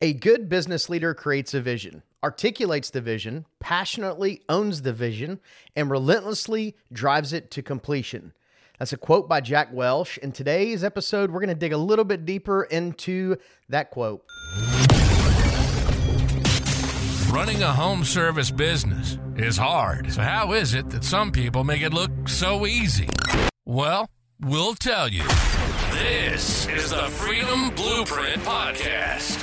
A good business leader creates a vision, articulates the vision, passionately owns the vision, and relentlessly drives it to completion. That's a quote by Jack Welch. In today's episode, we're going to dig a little bit deeper into that quote. Running a home service business is hard. So, how is it that some people make it look so easy? Well, we'll tell you. This is the Freedom Blueprint Podcast.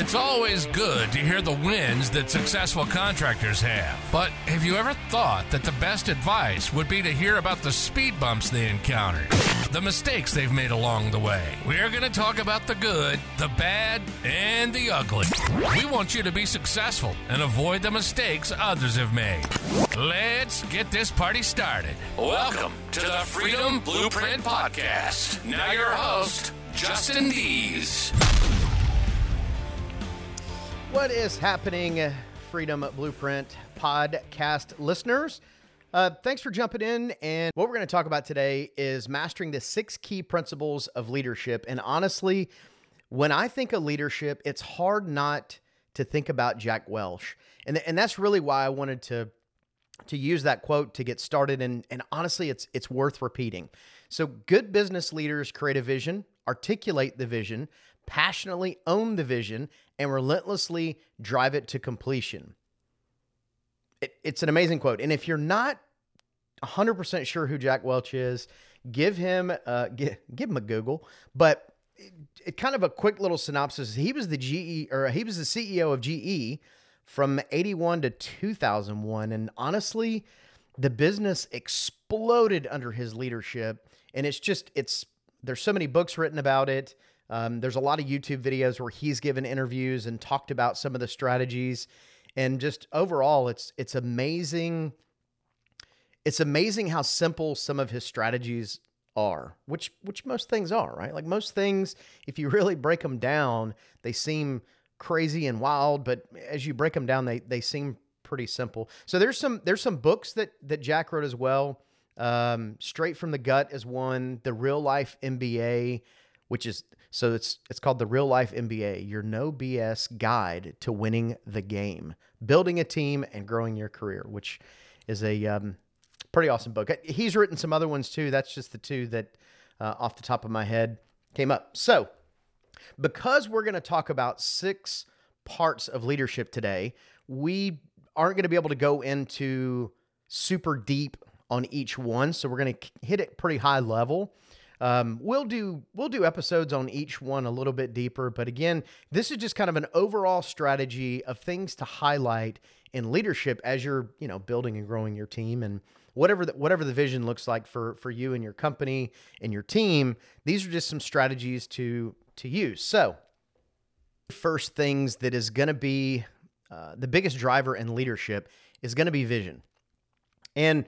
It's always good to hear the wins that successful contractors have. But have you ever thought that the best advice would be to hear about the speed bumps they encountered, the mistakes they've made along the way? We're going to talk about the good, the bad, and the ugly. We want you to be successful and avoid the mistakes others have made. Let's get this party started. Welcome to the Freedom Blueprint Podcast. Now, your host, Justin Deese. What is happening, Freedom Blueprint podcast listeners? Uh, thanks for jumping in. And what we're going to talk about today is mastering the six key principles of leadership. And honestly, when I think of leadership, it's hard not to think about Jack Welch. And, and that's really why I wanted to to use that quote to get started and and honestly it's it's worth repeating. So good business leaders create a vision, articulate the vision, passionately own the vision and relentlessly drive it to completion. It, it's an amazing quote. And if you're not 100% sure who Jack Welch is, give him uh, give, give him a Google, but it, it kind of a quick little synopsis. He was the GE or he was the CEO of GE from 81 to 2001. And honestly, the business exploded under his leadership. And it's just, it's, there's so many books written about it. Um, there's a lot of YouTube videos where he's given interviews and talked about some of the strategies. And just overall, it's, it's amazing. It's amazing how simple some of his strategies are, which which most things are, right? Like most things, if you really break them down, they seem crazy and wild, but as you break them down, they they seem pretty simple. So there's some there's some books that that Jack wrote as well. Um, Straight from the Gut is one. The Real Life MBA, which is so it's it's called the Real Life MBA, your no BS guide to winning the game, building a team and growing your career, which is a um, pretty awesome book. He's written some other ones too. That's just the two that uh, off the top of my head came up. So because we're going to talk about six parts of leadership today, we aren't going to be able to go into super deep on each one. So we're going to hit it pretty high level. Um, we'll do we'll do episodes on each one a little bit deeper, but again, this is just kind of an overall strategy of things to highlight in leadership as you're you know building and growing your team and whatever the, whatever the vision looks like for for you and your company and your team. These are just some strategies to to use. So, first things that is going to be uh, the biggest driver in leadership is going to be vision. And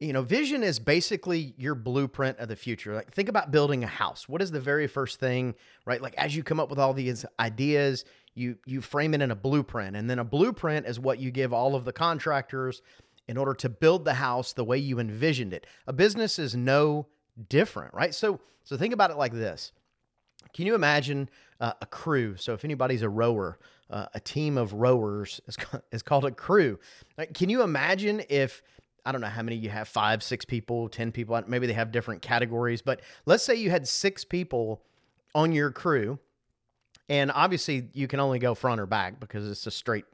you know, vision is basically your blueprint of the future. Like think about building a house. What is the very first thing, right? Like as you come up with all these ideas, you you frame it in a blueprint. And then a blueprint is what you give all of the contractors in order to build the house the way you envisioned it. A business is no different, right? So so think about it like this. Can you imagine uh, a crew? So if anybody's a rower, uh, a team of rowers is, is called a crew. Like, can you imagine if I don't know how many you have five, six people, 10 people, maybe they have different categories, but let's say you had six people on your crew. And obviously, you can only go front or back because it's a straight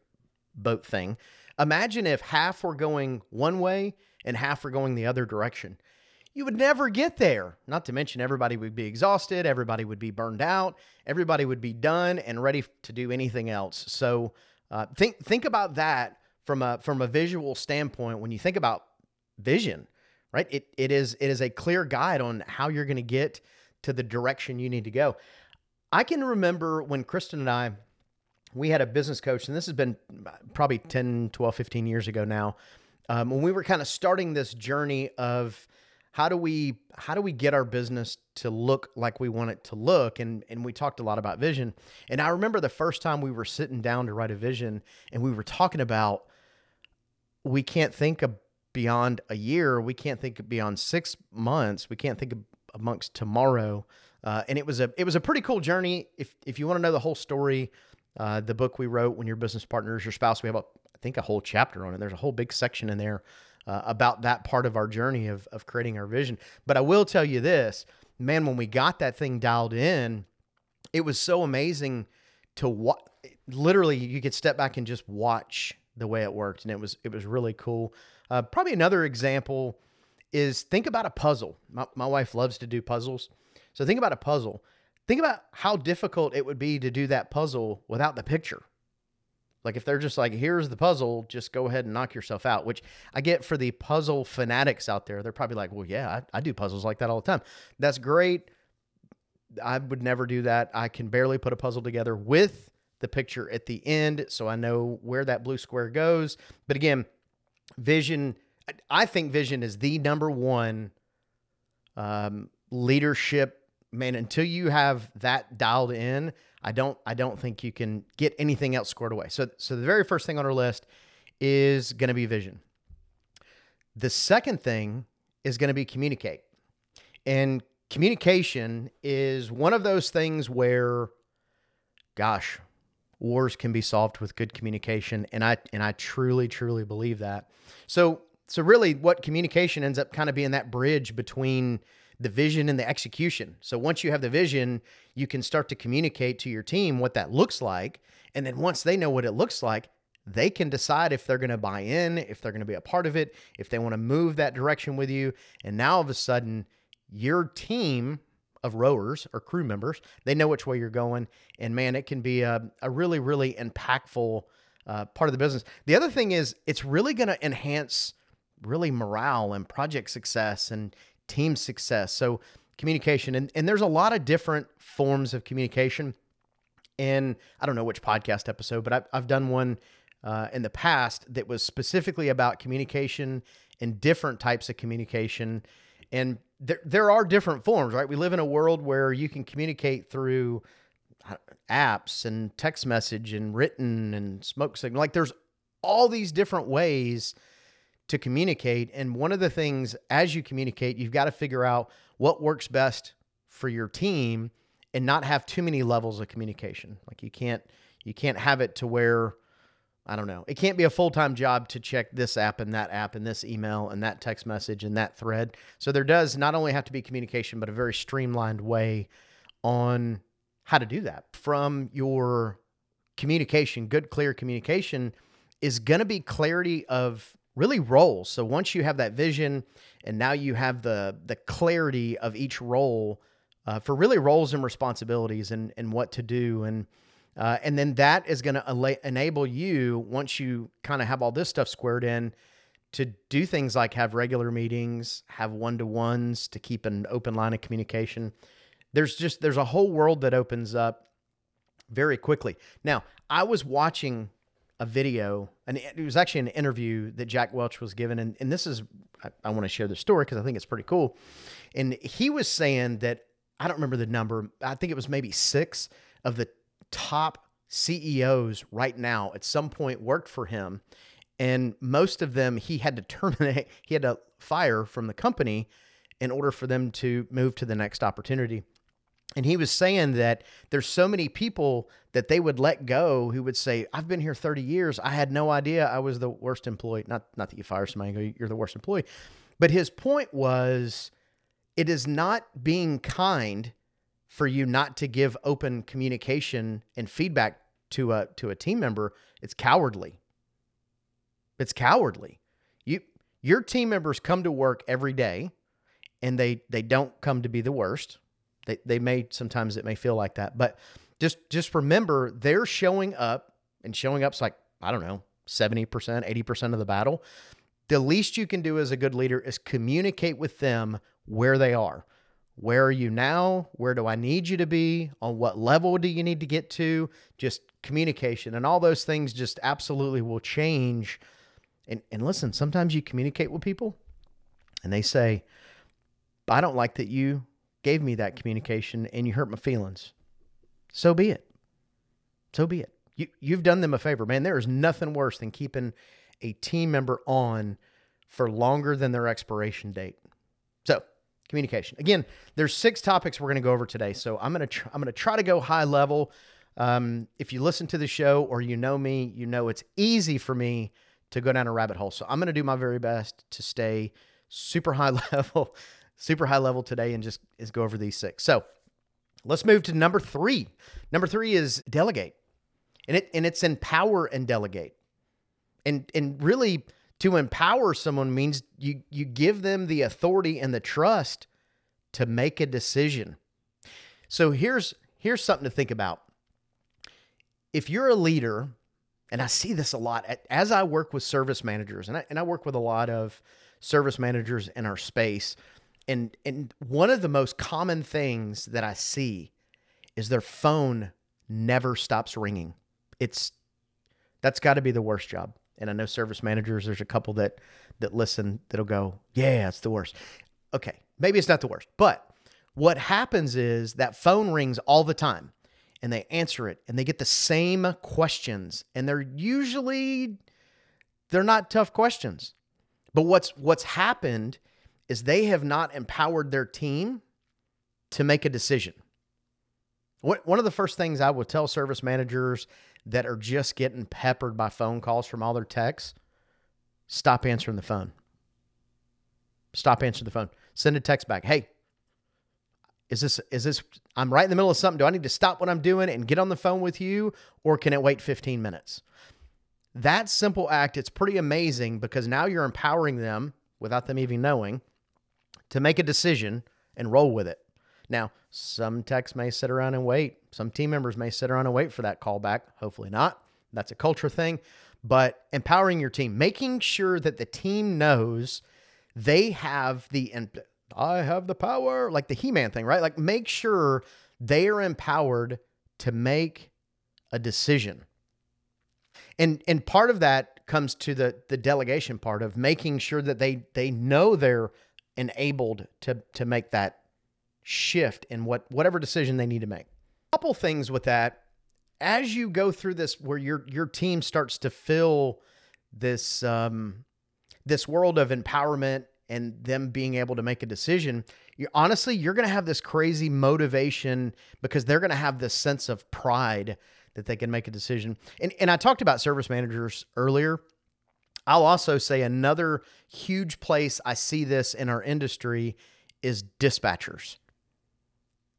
boat thing. Imagine if half were going one way and half were going the other direction you would never get there. Not to mention, everybody would be exhausted, everybody would be burned out, everybody would be done and ready to do anything else. So uh, think think about that from a from a visual standpoint. When you think about vision, right? It it is it is a clear guide on how you're going to get to the direction you need to go. I can remember when Kristen and I we had a business coach, and this has been probably 10, 12, 15 years ago now. Um, when we were kind of starting this journey of how do we how do we get our business to look like we want it to look and and we talked a lot about vision and i remember the first time we were sitting down to write a vision and we were talking about we can't think of beyond a year we can't think beyond six months we can't think of amongst tomorrow uh, and it was a it was a pretty cool journey if if you want to know the whole story uh, the book we wrote when your business partner is your spouse. We have, a, I think, a whole chapter on it. There's a whole big section in there uh, about that part of our journey of, of creating our vision. But I will tell you this, man, when we got that thing dialed in, it was so amazing to what literally you could step back and just watch the way it worked. And it was, it was really cool. Uh, probably another example is think about a puzzle. My, my wife loves to do puzzles. So think about a puzzle. Think about how difficult it would be to do that puzzle without the picture. Like if they're just like, here's the puzzle, just go ahead and knock yourself out, which I get for the puzzle fanatics out there. They're probably like, well, yeah, I, I do puzzles like that all the time. That's great. I would never do that. I can barely put a puzzle together with the picture at the end so I know where that blue square goes. But again, vision, I think vision is the number one um, leadership man, until you have that dialed in, I don't I don't think you can get anything else scored away. So so the very first thing on our list is going to be vision. The second thing is going to be communicate. And communication is one of those things where gosh, wars can be solved with good communication and I and I truly truly believe that. So so really what communication ends up kind of being that bridge between the vision and the execution. So once you have the vision, you can start to communicate to your team what that looks like. And then once they know what it looks like, they can decide if they're going to buy in, if they're going to be a part of it, if they want to move that direction with you. And now all of a sudden, your team of rowers or crew members, they know which way you're going. And man, it can be a, a really, really impactful uh, part of the business. The other thing is, it's really going to enhance really morale and project success and team success. So communication, and, and there's a lot of different forms of communication. And I don't know which podcast episode, but I've, I've done one uh, in the past that was specifically about communication and different types of communication. And there, there are different forms, right? We live in a world where you can communicate through uh, apps and text message and written and smoke signal. Like there's all these different ways to communicate. And one of the things as you communicate, you've got to figure out what works best for your team and not have too many levels of communication. Like you can't you can't have it to where I don't know. It can't be a full-time job to check this app and that app and this email and that text message and that thread. So there does not only have to be communication but a very streamlined way on how to do that. From your communication, good clear communication is going to be clarity of really roles. So once you have that vision and now you have the the clarity of each role uh, for really roles and responsibilities and and what to do and uh, and then that is going to enable you once you kind of have all this stuff squared in to do things like have regular meetings, have one-to-ones to keep an open line of communication. There's just there's a whole world that opens up very quickly. Now, I was watching a video, and it was actually an interview that Jack Welch was given. And, and this is, I, I want to share the story because I think it's pretty cool. And he was saying that, I don't remember the number, I think it was maybe six of the top CEOs right now at some point worked for him. And most of them he had to terminate, he had to fire from the company in order for them to move to the next opportunity. And he was saying that there's so many people that they would let go who would say, I've been here 30 years. I had no idea I was the worst employee. Not, not that you fire somebody you're the worst employee. But his point was it is not being kind for you not to give open communication and feedback to a to a team member. It's cowardly. It's cowardly. You your team members come to work every day and they they don't come to be the worst they, they may sometimes it may feel like that, but just just remember they're showing up and showing up's like I don't know 70%, 80% of the battle. The least you can do as a good leader is communicate with them where they are. Where are you now? Where do I need you to be? On what level do you need to get to? Just communication and all those things just absolutely will change. And, and listen, sometimes you communicate with people and they say, I don't like that you gave me that communication and you hurt my feelings. So be it. So be it. You, you've done them a favor, man. There is nothing worse than keeping a team member on for longer than their expiration date. Communication. Again, there's six topics we're going to go over today. So, I'm going to tr- I'm going to try to go high level. Um, if you listen to the show or you know me, you know it's easy for me to go down a rabbit hole. So I'm going to do my very best to stay super high level, super high level today and just is go over these six. So let's move to number three. Number three is delegate. And it and it's empower and delegate. And and really to empower someone means you you give them the authority and the trust to make a decision. So here's here's something to think about. If you're a leader, and I see this a lot as I work with service managers, and I, and I work with a lot of service managers in our space, and and one of the most common things that I see is their phone never stops ringing. It's that's got to be the worst job. And I know service managers, there's a couple that that listen that'll go, yeah, it's the worst. Okay, maybe it's not the worst, but what happens is that phone rings all the time and they answer it and they get the same questions and they're usually they're not tough questions. But what's what's happened is they have not empowered their team to make a decision. One of the first things I would tell service managers that are just getting peppered by phone calls from all their texts, stop answering the phone. Stop answering the phone. Send a text back. Hey, is this is this I'm right in the middle of something. Do I need to stop what I'm doing and get on the phone with you or can it wait 15 minutes? That simple act, it's pretty amazing because now you're empowering them without them even knowing to make a decision and roll with it. Now, some techs may sit around and wait. Some team members may sit around and wait for that call back. Hopefully not. That's a culture thing. But empowering your team, making sure that the team knows they have the and I have the power, like the He-Man thing, right? Like make sure they are empowered to make a decision. And and part of that comes to the the delegation part of making sure that they they know they're enabled to to make that shift in what whatever decision they need to make. A couple things with that as you go through this where your your team starts to fill this um this world of empowerment and them being able to make a decision, you honestly you're going to have this crazy motivation because they're going to have this sense of pride that they can make a decision. And and I talked about service managers earlier. I'll also say another huge place I see this in our industry is dispatchers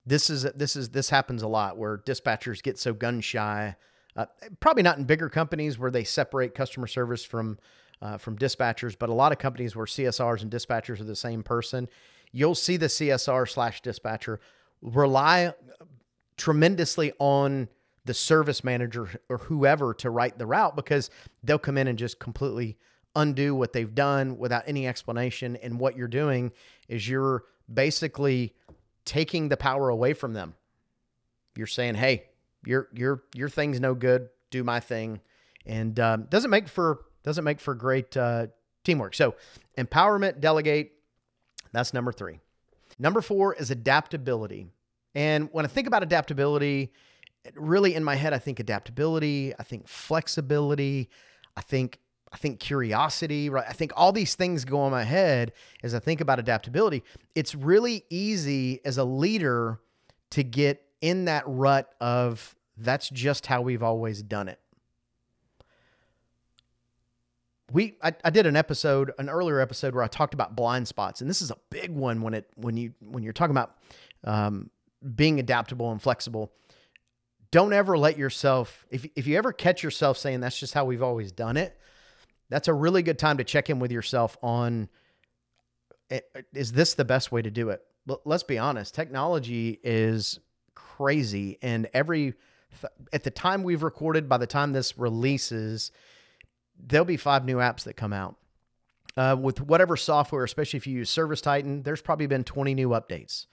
this is this is this happens a lot where dispatchers get so gun shy. Uh, probably not in bigger companies where they separate customer service from uh, from dispatchers, but a lot of companies where CSRs and dispatchers are the same person. You'll see the CSR slash dispatcher rely tremendously on the service manager or whoever to write the route because they'll come in and just completely undo what they've done without any explanation. And what you're doing is you're basically taking the power away from them. You're saying, "Hey, your your your thing's no good. Do my thing," and um, doesn't make for doesn't make for great uh, teamwork. So, empowerment, delegate. That's number three. Number four is adaptability. And when I think about adaptability, really in my head, I think adaptability. I think flexibility. I think I think curiosity, right? I think all these things go on my head as I think about adaptability. It's really easy as a leader to get in that rut of that's just how we've always done it. We I, I did an episode, an earlier episode where I talked about blind spots, and this is a big one when it when you when you're talking about um, being adaptable and flexible. Don't ever let yourself if if you ever catch yourself saying that's just how we've always done it, that's a really good time to check in with yourself on eh, is this the best way to do it? Let's be honest, technology is crazy and every at the time we've recorded by the time this releases there'll be five new apps that come out. Uh, with whatever software, especially if you use Service Titan, there's probably been 20 new updates.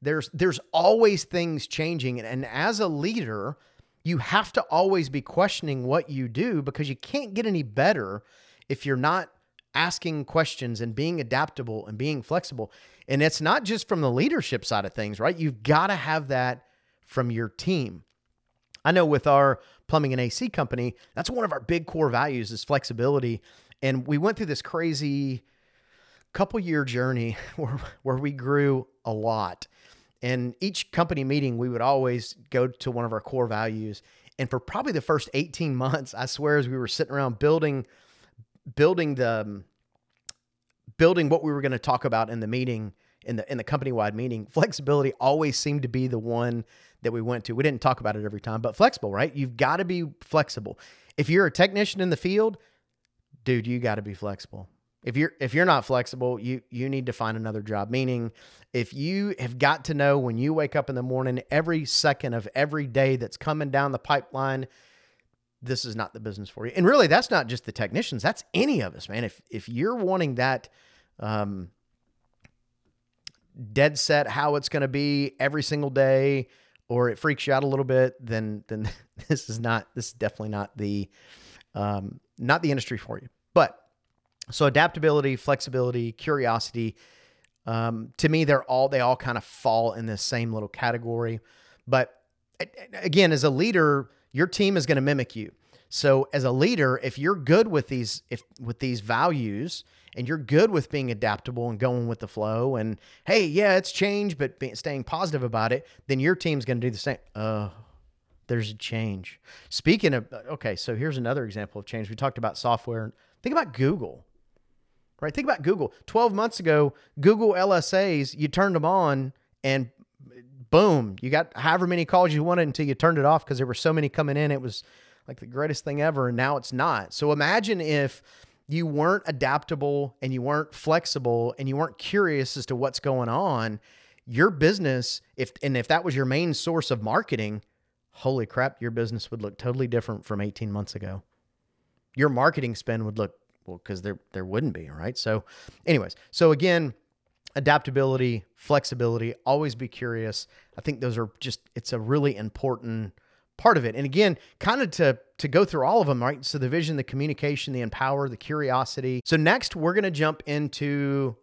There's there's always things changing, and, and as a leader, you have to always be questioning what you do because you can't get any better if you're not asking questions and being adaptable and being flexible. And it's not just from the leadership side of things, right? You've got to have that from your team. I know with our plumbing and AC company, that's one of our big core values is flexibility. And we went through this crazy couple year journey where, where we grew a lot. And each company meeting, we would always go to one of our core values. And for probably the first 18 months, I swear, as we were sitting around building, building the, um, building what we were going to talk about in the meeting, in the in the company wide meeting, flexibility always seemed to be the one that we went to. We didn't talk about it every time, but flexible, right? You've got to be flexible. If you're a technician in the field, dude, you got to be flexible. If you're if you're not flexible, you you need to find another job. Meaning, if you have got to know when you wake up in the morning, every second of every day that's coming down the pipeline, this is not the business for you. And really, that's not just the technicians. That's any of us, man. If if you're wanting that um, dead set how it's going to be every single day, or it freaks you out a little bit, then then this is not this is definitely not the um, not the industry for you. But so adaptability, flexibility, curiosity. Um, to me, they're all they all kind of fall in this same little category. But again, as a leader, your team is going to mimic you. So as a leader, if you're good with these if with these values and you're good with being adaptable and going with the flow and hey, yeah, it's change, but being, staying positive about it, then your team's going to do the same. Uh, there's a change. Speaking of okay, so here's another example of change. We talked about software. Think about Google right? Think about Google. 12 months ago, Google LSAs, you turned them on and boom, you got however many calls you wanted until you turned it off because there were so many coming in. It was like the greatest thing ever. And now it's not. So imagine if you weren't adaptable and you weren't flexible and you weren't curious as to what's going on. Your business, if and if that was your main source of marketing, holy crap, your business would look totally different from 18 months ago. Your marketing spend would look well, because there there wouldn't be, right? So, anyways, so again, adaptability, flexibility, always be curious. I think those are just it's a really important part of it. And again, kind of to to go through all of them, right? So the vision, the communication, the empower, the curiosity. So next, we're going to jump into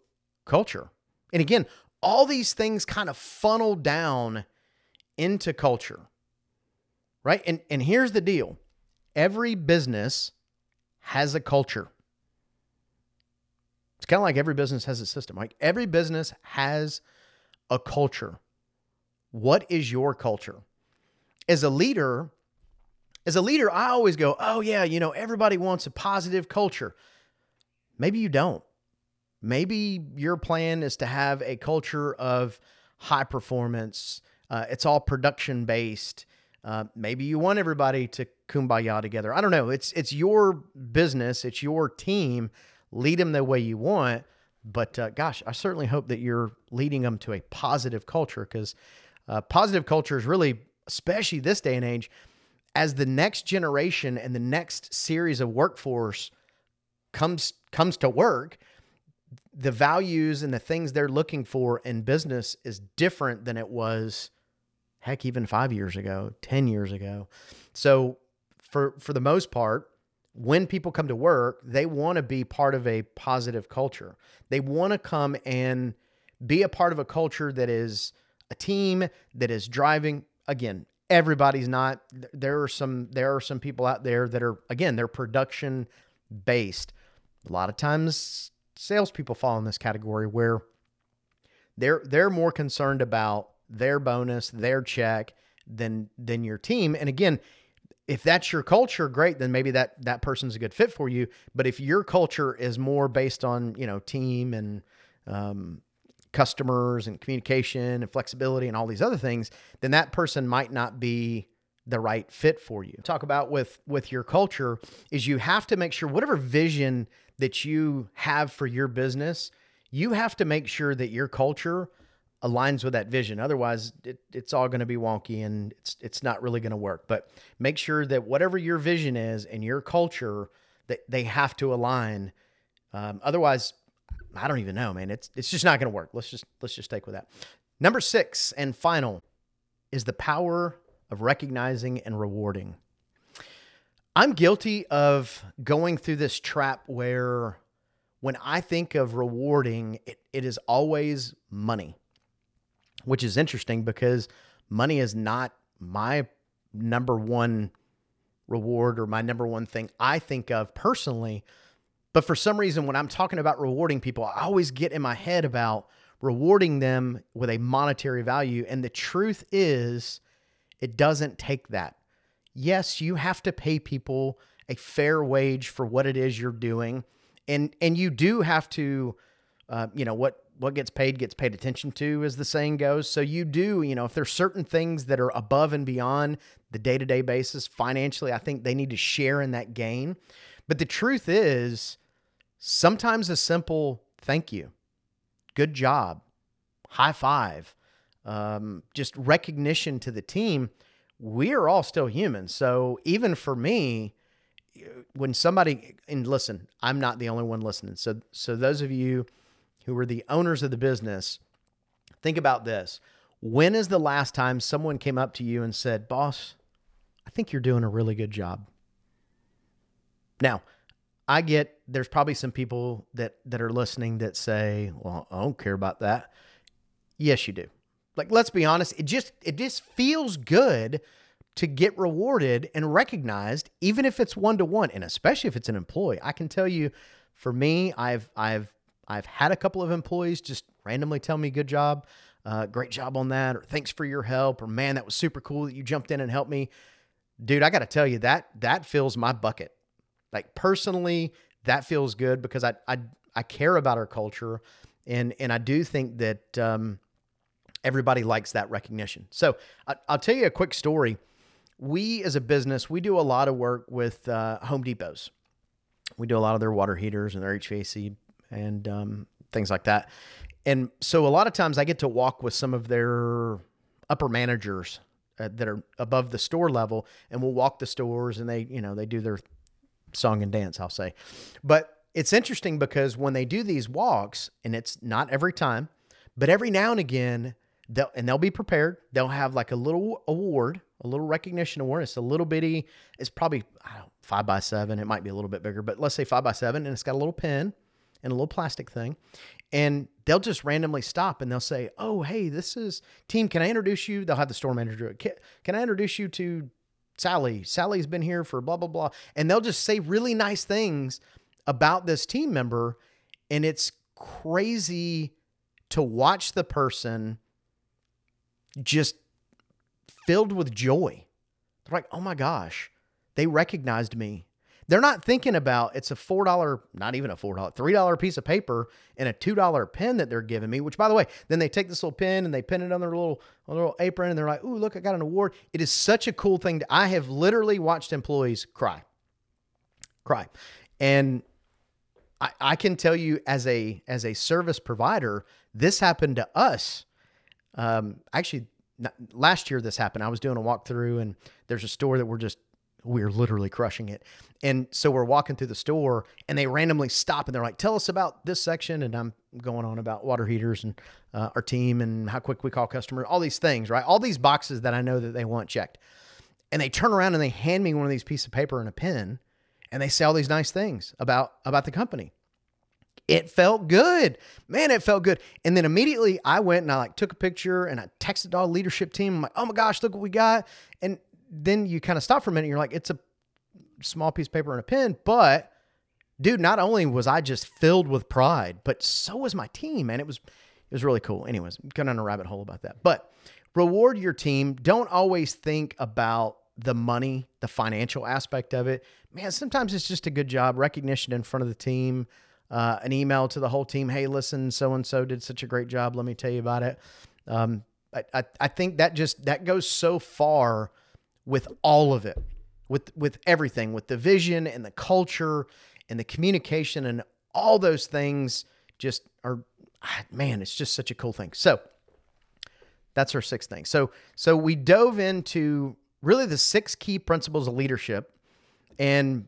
culture. And again, all these things kind of funnel down into culture. Right? And and here's the deal. Every business has a culture. It's kind of like every business has a system. Like every business has a culture. What is your culture? As a leader, as a leader, I always go, "Oh yeah, you know, everybody wants a positive culture." Maybe you don't. Maybe your plan is to have a culture of high performance. Uh, it's all production based. Uh, maybe you want everybody to kumbaya together. I don't know. It's it's your business. It's your team lead them the way you want. But uh, gosh, I certainly hope that you're leading them to a positive culture because uh, positive culture is really, especially this day and age, as the next generation and the next series of workforce comes comes to work, the values and the things they're looking for in business is different than it was heck even 5 years ago, 10 years ago. So for for the most part, when people come to work, they want to be part of a positive culture. They want to come and be a part of a culture that is a team that is driving. Again, everybody's not. There are some. There are some people out there that are again they're production based. A lot of times, salespeople fall in this category where they're they're more concerned about their bonus, their check than than your team. And again, if that's your culture, great, then maybe that that person's a good fit for you. But if your culture is more based on you know team and um, customers and communication and flexibility and all these other things, then that person might not be the right fit for you. Talk about with with your culture is you have to make sure whatever vision that you have for your business, you have to make sure that your culture aligns with that vision. Otherwise, it, it's all going to be wonky and it's it's not really going to work. But make sure that whatever your vision is and your culture, that they have to align. Um, otherwise, I don't even know, man. It's it's just not going to work. Let's just let's just take with that. Number six and final is the power of recognizing and rewarding. I'm guilty of going through this trap where when I think of rewarding, it, it is always money which is interesting because money is not my number one reward or my number one thing I think of personally. But for some reason, when I'm talking about rewarding people, I always get in my head about rewarding them with a monetary value. And the truth is, it doesn't take that. Yes, you have to pay people a fair wage for what it is you're doing, and and you do have to, uh, you know what what gets paid gets paid attention to, as the saying goes. So you do, you know, if there's certain things that are above and beyond the day to day basis financially, I think they need to share in that gain. But the truth is, sometimes a simple thank you, good job, high five, um, just recognition to the team. We are all still human. So even for me, when somebody and listen, I'm not the only one listening. So so those of you who were the owners of the business, think about this. When is the last time someone came up to you and said, "Boss, I think you're doing a really good job." Now, I get there's probably some people that that are listening that say, "Well, I don't care about that." Yes, you do. Like let's be honest, it just it just feels good to get rewarded and recognized, even if it's one to one, and especially if it's an employee. I can tell you, for me, I've I've I've had a couple of employees just randomly tell me, "Good job, uh, great job on that," or "Thanks for your help," or "Man, that was super cool that you jumped in and helped me." Dude, I got to tell you that that fills my bucket. Like personally, that feels good because I I I care about our culture, and and I do think that um, everybody likes that recognition. So I, I'll tell you a quick story we as a business, we do a lot of work with uh, Home Depots. We do a lot of their water heaters and their HVAC and um, things like that. And so a lot of times I get to walk with some of their upper managers uh, that are above the store level, and we'll walk the stores and they, you know, they do their song and dance, I'll say. But it's interesting because when they do these walks, and it's not every time, but every now and again, they'll and they'll be prepared. They'll have like a little award a little recognition award. It's a little bitty. It's probably five by seven. It might be a little bit bigger, but let's say five by seven, and it's got a little pin and a little plastic thing. And they'll just randomly stop and they'll say, "Oh, hey, this is team. Can I introduce you?" They'll have the store manager. Can, can I introduce you to Sally? Sally's been here for blah blah blah, and they'll just say really nice things about this team member, and it's crazy to watch the person just filled with joy. They're like, oh my gosh, they recognized me. They're not thinking about it's a $4, not even a $4, $3 piece of paper and a $2 pen that they're giving me, which by the way, then they take this little pen and they pin it on their little, on their little apron and they're like, ooh, look, I got an award. It is such a cool thing. To, I have literally watched employees cry, cry. And I, I can tell you as a, as a service provider, this happened to us. Um, actually, last year this happened. I was doing a walkthrough and there's a store that we're just we're literally crushing it. And so we're walking through the store and they randomly stop and they're like, tell us about this section. And I'm going on about water heaters and uh, our team and how quick we call customers, all these things, right? All these boxes that I know that they want checked. And they turn around and they hand me one of these pieces of paper and a pen and they say all these nice things about, about the company it felt good. Man, it felt good. And then immediately I went and I like took a picture and I texted all the leadership team. I'm like, oh my gosh, look what we got. And then you kind of stop for a minute. And you're like, it's a small piece of paper and a pen. But dude, not only was I just filled with pride, but so was my team, and It was it was really cool. Anyways, going on a rabbit hole about that. But reward your team. Don't always think about the money, the financial aspect of it. Man, sometimes it's just a good job, recognition in front of the team uh, an email to the whole team. Hey, listen, so and so did such a great job. Let me tell you about it. Um, I, I, I think that just that goes so far with all of it, with with everything, with the vision and the culture and the communication and all those things. Just are ah, man, it's just such a cool thing. So that's our sixth thing. So so we dove into really the six key principles of leadership and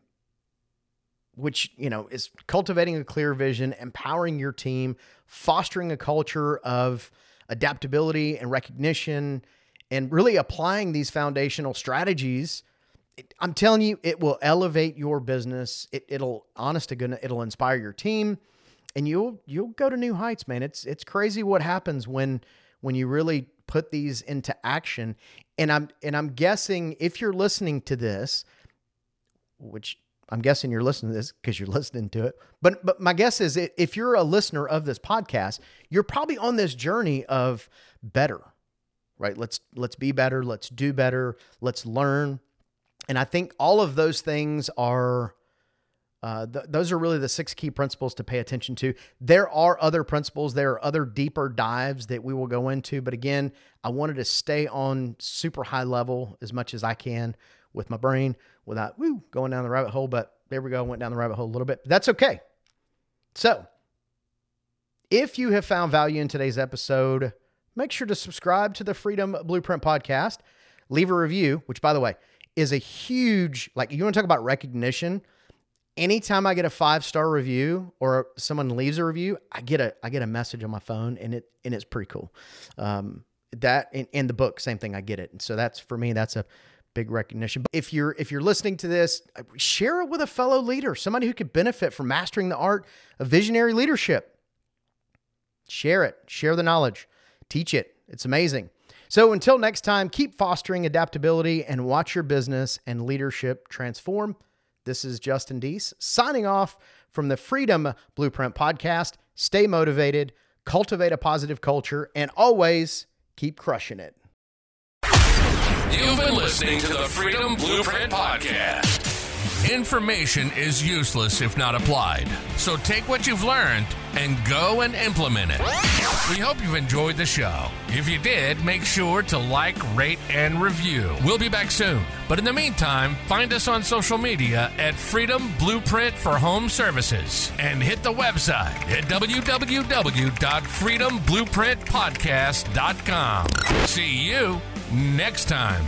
which you know is cultivating a clear vision, empowering your team, fostering a culture of adaptability and recognition, and really applying these foundational strategies. I'm telling you, it will elevate your business. It, it'll, honest to goodness, it'll inspire your team, and you'll you'll go to new heights, man. It's it's crazy what happens when when you really put these into action. And I'm and I'm guessing if you're listening to this, which I'm guessing you're listening to this because you're listening to it. But but my guess is if you're a listener of this podcast, you're probably on this journey of better, right? Let's let's be better, let's do better, let's learn. And I think all of those things are uh, th- those are really the six key principles to pay attention to. There are other principles, there are other deeper dives that we will go into. But again, I wanted to stay on super high level as much as I can with my brain without woo, going down the rabbit hole. But there we go, went down the rabbit hole a little bit. That's okay. So, if you have found value in today's episode, make sure to subscribe to the Freedom Blueprint podcast. Leave a review, which, by the way, is a huge, like, you want to talk about recognition anytime I get a five star review or someone leaves a review, I get a I get a message on my phone and it and it's pretty cool. Um, that in, in the book, same thing. I get it, and so that's for me. That's a big recognition. But if you're if you're listening to this, share it with a fellow leader, somebody who could benefit from mastering the art of visionary leadership. Share it, share the knowledge, teach it. It's amazing. So until next time, keep fostering adaptability and watch your business and leadership transform. This is Justin Deese signing off from the Freedom Blueprint podcast. Stay motivated, cultivate a positive culture, and always keep crushing it. You've been listening to the Freedom Blueprint Podcast. Information is useless if not applied. So take what you've learned and go and implement it. We hope you've enjoyed the show. If you did, make sure to like, rate, and review. We'll be back soon. But in the meantime, find us on social media at Freedom Blueprint for Home Services and hit the website at www.freedomblueprintpodcast.com. See you next time.